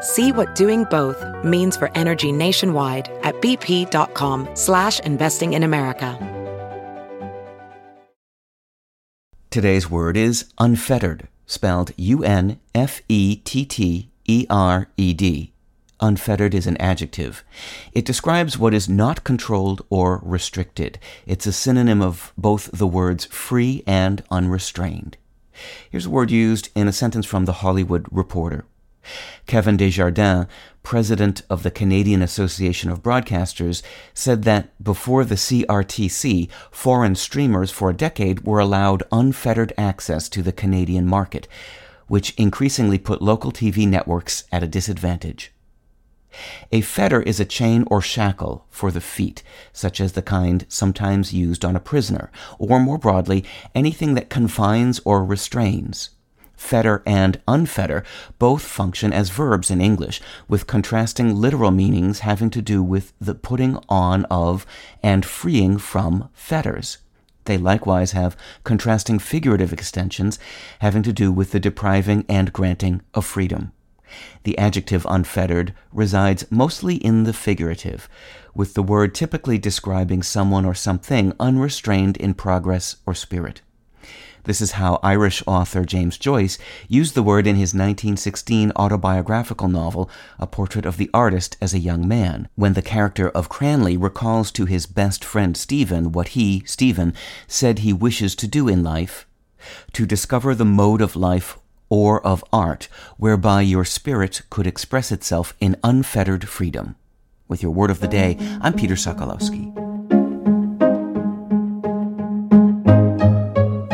See what doing both means for energy nationwide at bp.com slash investing in America. Today's word is unfettered, spelled U-N-F-E-T-T-E-R-E-D. Unfettered is an adjective. It describes what is not controlled or restricted. It's a synonym of both the words free and unrestrained. Here's a word used in a sentence from The Hollywood Reporter. Kevin Desjardins, president of the Canadian Association of Broadcasters, said that before the CRTC, foreign streamers for a decade were allowed unfettered access to the Canadian market, which increasingly put local TV networks at a disadvantage. A fetter is a chain or shackle for the feet, such as the kind sometimes used on a prisoner, or more broadly, anything that confines or restrains fetter and unfetter both function as verbs in English, with contrasting literal meanings having to do with the putting on of and freeing from fetters. They likewise have contrasting figurative extensions having to do with the depriving and granting of freedom. The adjective unfettered resides mostly in the figurative, with the word typically describing someone or something unrestrained in progress or spirit. This is how Irish author James Joyce used the word in his 1916 autobiographical novel, A Portrait of the Artist as a Young Man, when the character of Cranly recalls to his best friend Stephen what he, Stephen, said he wishes to do in life to discover the mode of life or of art whereby your spirit could express itself in unfettered freedom. With your word of the day, I'm Peter Sokolowski.